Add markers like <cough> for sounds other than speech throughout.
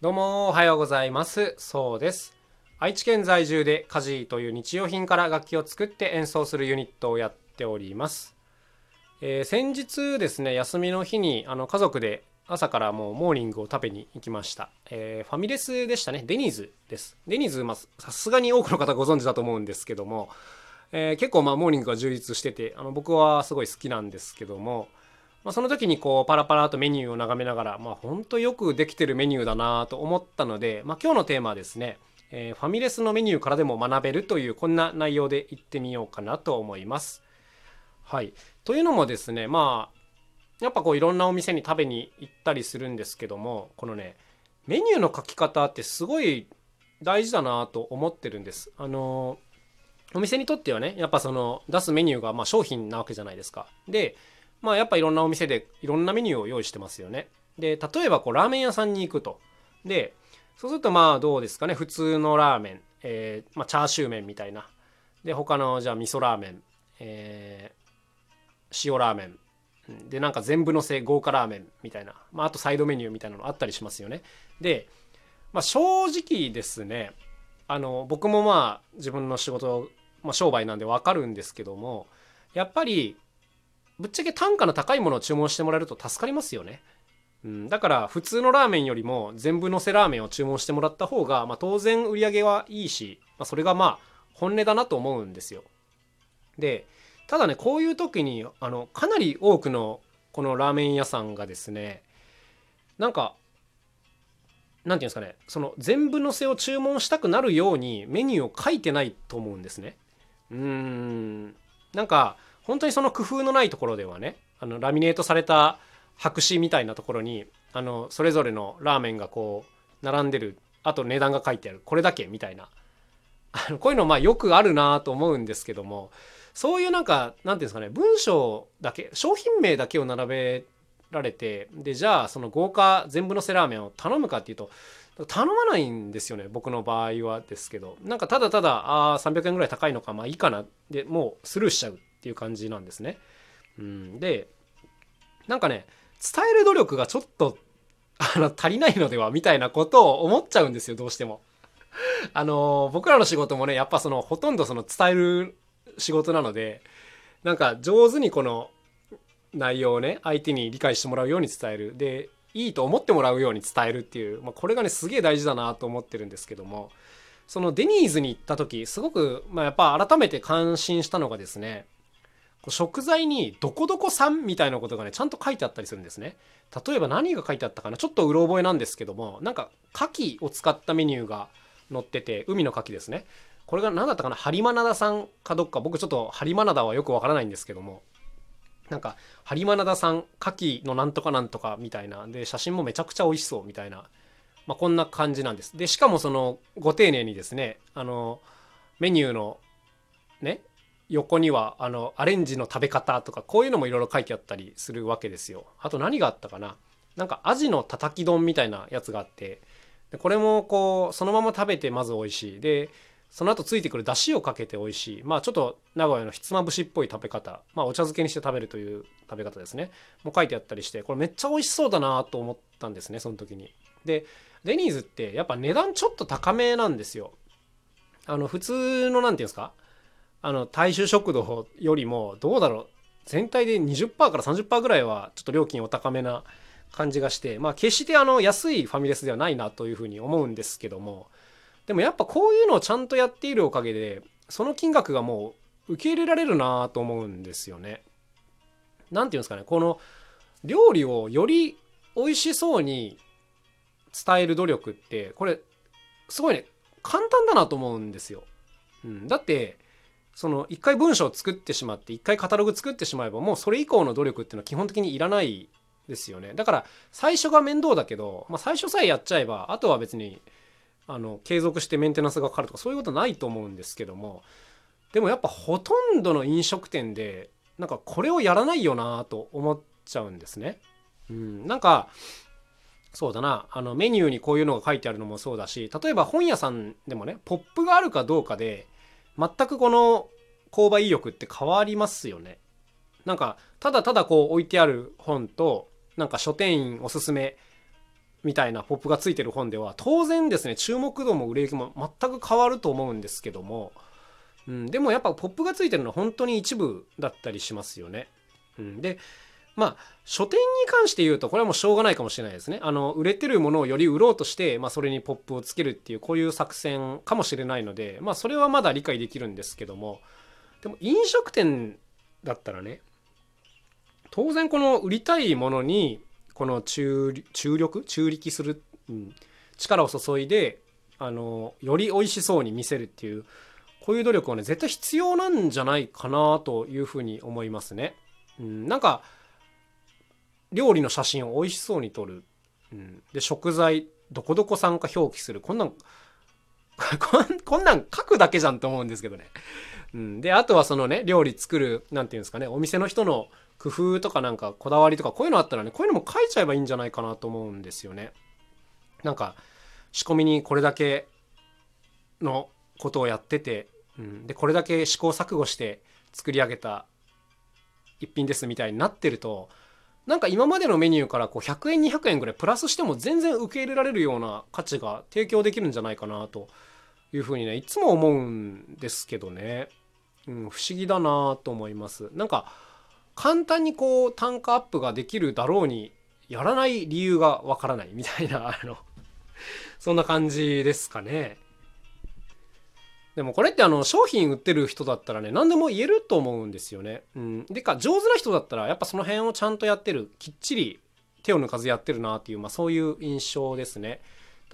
どうもおはようございます。そうです。愛知県在住で家事という日用品から楽器を作って演奏するユニットをやっております、えー先日ですね休みの日にあの家族で朝からもうモーニングを食べに行きました、えーファミレスでしたね。デニーズです。デニーズまあさすがに多くの方ご存知だと思うんですけども、えー結構まあモーニングが充実しててあの僕はすごい好きなんですけどもまあ、その時にこうパラパラとメニューを眺めながら、まあ、本当よくできてるメニューだなと思ったので、まあ、今日のテーマはですね、えーファミレスのメニューからでも学べるというこんな内容でいってみようかなと思います。はい、というのもですねまあやっぱこういろんなお店に食べに行ったりするんですけどもこのねメニューの書き方ってすごい大事だなと思ってるんです。あのお店にとってはねやっぱその出すメニューがまあ商品なわけじゃないですか。でまあやっぱいろんなお店でいろんなメニューを用意してますよね。で例えばこうラーメン屋さんに行くと。でそうするとまあどうですかね普通のラーメン、えーまあ、チャーシュー麺みたいな。で他のじゃあ味噌ラーメン、えー塩ラーメンでなんか全部のせ豪華ラーメンみたいな、まあ、あとサイドメニューみたいなのあったりしますよね。で、まあ、正直ですねあの僕もまあ自分の仕事、まあ、商売なんで分かるんですけどもやっぱりぶっちゃけ単価の高いものを注文してもらえると助かりますよね。うん、だから普通のラーメンよりも全部のせラーメンを注文してもらった方が、まあ、当然売り上げはいいし、まあ、それがまあ本音だなと思うんですよ。でただねこういう時にあのかなり多くのこのラーメン屋さんがですねなんかなんていうんですかねその全部のせを注文したくなるようにメニューを書いてないと思うんですね。うーんなんか本当にその工夫のないところではねあのラミネートされた白紙みたいなところにあのそれぞれのラーメンがこう並んでるあと値段が書いてあるこれだけみたいな。こういうのまあよくあるなと思うんですけどもそういうなんかなんていうんですかね文章だけ商品名だけを並べられてでじゃあその豪華全部のせラーメンを頼むかっていうと頼まないんですよね僕の場合はですけど。なんかただただあ300円ぐらい高いのかまあいいかなでもうスルーしちゃう。っていう感じなんですね。うん、でなんかね伝える努力がちょっとあの足りないのではみたいなことを思っちゃうんですよどうしても。あの僕らの仕事もねやっぱそのほとんどその伝える仕事なのでなんか上手にこの内容をね相手に理解してもらうように伝えるでいいと思ってもらうように伝えるっていう、まあ、これがねすげえ大事だなと思ってるんですけどもそのデニーズに行った時すごく、まあ、やっぱ改めて感心したのがですね食材に「どこどこ産」みたいなことがねちゃんと書いてあったりするんですね。例えば何が書いてあったかな。ちょっとうろ覚えなんですけどもなんか牡蠣を使ったメニューが載ってて海の牡蠣ですね。これが何だったかな。ハリマナダさんかどっか。僕ちょっとハリマナダはよくわからないんですけども。なんかハリマナダさん牡蠣のなんとかなんとかみたいな。で写真もめちゃくちゃ美味しそうみたいな、まあ、こんな感じなんです。でしかもそのご丁寧にですねあのメニューのね横にはあのアレンジの食べ方とかこういうのもいろいろ書いてあったりするわけですよ。あと何があったかな。なんかアジのたたき丼みたいなやつがあって。でこれもこうそのまま食べてまず美味しい。でその後ついてくる出汁をかけて美味しい。まあちょっと名古屋のひつまぶしっぽい食べ方。まあお茶漬けにして食べるという食べ方ですね。も書いてあったりしてこれめっちゃ美味しそうだなと思ったんですねその時に。でデニーズってやっぱ値段ちょっと高めなんですよ。あの普通のなんていうんですか？あの大衆食堂よりもどうだろう全体で20%から30%ぐらいはちょっと料金お高めな感じがしてまあ決してあの安いファミレスではないなというふうに思うんですけどもでもやっぱこういうのをちゃんとやっているおかげでその金額がもう受け入れられるなと思うんですよね。なんていうんですかねこの料理をより美味しそうに伝える努力ってこれすごいね簡単だなと思うんですよ。うん、だってその一回文章を作ってしまって一回カタログ作ってしまえばもうそれ以降の努力っていうのは基本的にいらないですよねだから最初が面倒だけど、まあ、最初さえやっちゃえばあとは別にあの継続してメンテナンスがかかるとかそういうことないと思うんですけどもでもやっぱほとんどの飲食店でなんかこれをやらないよなと思っちゃうんですね。うん、なんかそうだなあのメニューにこういうのが書いてあるのもそうだし例えば本屋さんでもねポップがあるかどうかで全くこの購買意欲って変わりますよね。なんかただただこう置いてある本となんか書店員おすすめみたいなポップがついてる本では当然ですね注目度も売れ行きも全く変わると思うんですけども、うん、でもやっぱポップがついてるのは本当に一部だったりしますよね。うん、でまあ書店に関して言うとこれはもうしょうがないかもしれないですね。あの売れてるものをより売ろうとして、まあ、それにポップをつけるっていうこういう作戦かもしれないのでまあそれはまだ理解できるんですけどもでも飲食店だったらね当然この売りたいものにこの注力中力する、うん、力を注いであのより美味しそうに見せるっていうこういう努力はね絶対必要なんじゃないかなというふうに思いますね。うん、なんか料理の写真を美味しそうに撮る、うん、で食材どこどこ産か表記する。こんなん <laughs> こんなん書くだけじゃんと思うんですけどね。うん、であとはそのね料理作る何て言うんですかねお店の人の工夫とかなんかこだわりとかこういうのあったらねこういうのも書いちゃえばいいんじゃないかなと思うんですよね。なんか仕込みにこれだけのことをやってて、うん、でこれだけ試行錯誤して作り上げた一品ですみたいになってるとなんか今までのメニューからこう100円200円ぐらいプラスしても全然受け入れられるような価値が提供できるんじゃないかなというふうにねいつも思うんですけどね、うん、不思議だなと思います。なんか簡単にこう単価アップができるだろうにやらない理由がわからないみたいなあのそんな感じですかね。でもこれってあの商品売ってる人だったらね何でも言えると思うんですよね。うん、でか上手な人だったらやっぱその辺をちゃんとやってるきっちり手を抜かずやってるなっていう、まあ、そういう印象ですね。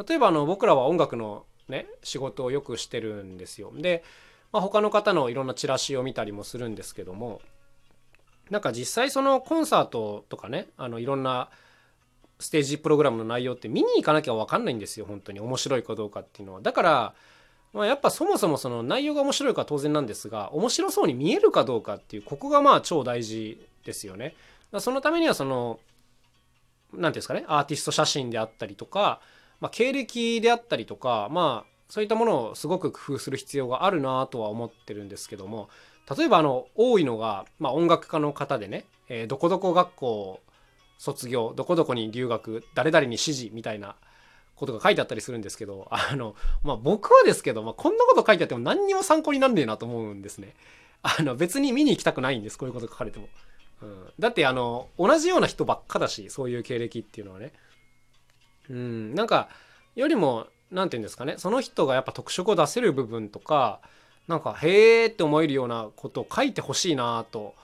例えばあの僕らは音楽のね仕事をよくしてるんですよ。で、まあ、他の方のいろんなチラシを見たりもするんですけどもなんか実際そのコンサートとかねあのいろんなステージプログラムの内容って見に行かなきゃ分かんないんですよ本当に面白いかどうかっていうのはだから、まあ、やっぱそもそもその内容が面白いか当然なんですが面白そうに見えるかどうかっていうここがまあ超大事ですよね。そのためにはその何ていうんですかねアーティスト写真であったりとか、まあ、経歴であったりとかまあそういったものをすごく工夫する必要があるなとは思ってるんですけども例えばあの多いのが、まあ、音楽家の方でね、えー、どこどこ学校卒業どこどこに留学誰々に指示みたいなことが書いてあったりするんですけど <laughs> あの、まあ、僕はですけど、まあ、こんなこと書いてあっても何にも参考になんねえなと思うんですね。<laughs> あの別に見に行きたくないんですこういうこと書かれても。うん、だってあの同じような人ばっかだしそういう経歴っていうのはね。うんなんかよりも何て言うんですかねその人がやっぱ特色を出せる部分とかなんかへーって思えるようなことを書いてほしいなと、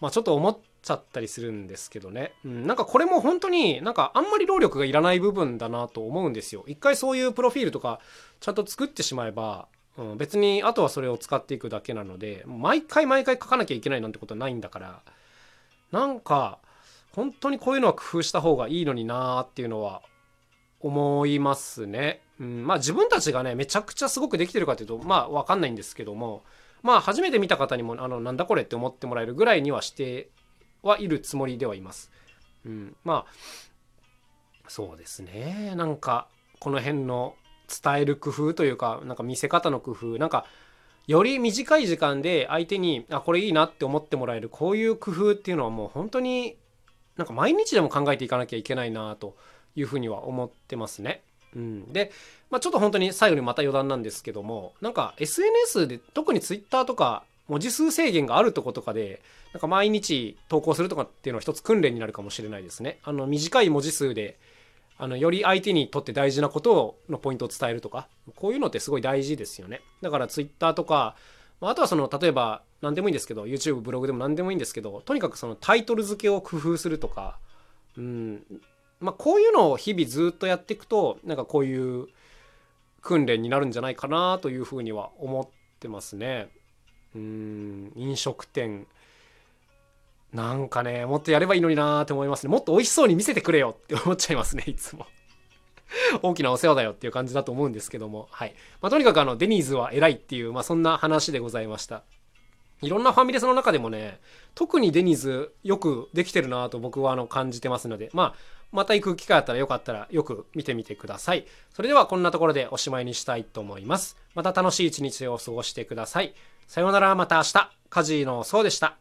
まあ、ちょっと思っちゃったりするんですけどね、うん、なんかこれも本当になんかあんまり労力がいらない部分だなと思うんですよ。一回そういうプロフィールとかちゃんと作ってしまえば、うん、別にあとはそれを使っていくだけなので毎回毎回書かなきゃいけないなんてことはないんだから。なんか本当にこういうのは工夫した方がいいのになーっていうのは思いますね。うん、まあ自分たちがねめちゃくちゃすごくできてるかというとまあ分かんないんですけどもまあ初めて見た方にもあのなんだこれって思ってもらえるぐらいにはしてはいるつもりではいます。うん、まあそうですねなんかこの辺の伝える工夫というかなんか見せ方の工夫なんかより短い時間で相手にあこれいいなって思ってもらえるこういう工夫っていうのはもう本当になんか毎日でも考えていかなきゃいけないなというふうには思ってますね。うん、で、まあ、ちょっと本当に最後にまた余談なんですけどもなんか SNS で特に Twitter とか文字数制限があるとことかでなんか毎日投稿するとかっていうのは一つ訓練になるかもしれないですね。あの短い文字数であのより相手にとって大事なことをのポイントを伝えるとかこういうのってすごい大事ですよね。だから Twitter とかあとはその例えば何でもいいんですけど YouTube ブログでも何でもいいんですけどとにかくそのタイトル付けを工夫するとか、うん、まあ、こういうのを日々ずっとやっていくとなんかこういう訓練になるんじゃないかなというふうには思ってますね。うん飲食店。なんかねもっとやればいいのになーって思いますね。もっと美味しそうに見せてくれよって思っちゃいますね <laughs> いつも。大きなお世話だよっていう感じだと思うんですけども。はい、まあ、とにかくあのデニーズは偉いっていう、まあ、そんな話でございました。いろんなファミレスの中でもね特にデニーズよくできてるなと僕はあの感じてますのでまあまた行く機会あったらよかったらよく見てみてください。それではこんなところでおしまいにしたいと思います。また楽しい一日を過ごしてください。さようならまた明日。カジーのそうでした。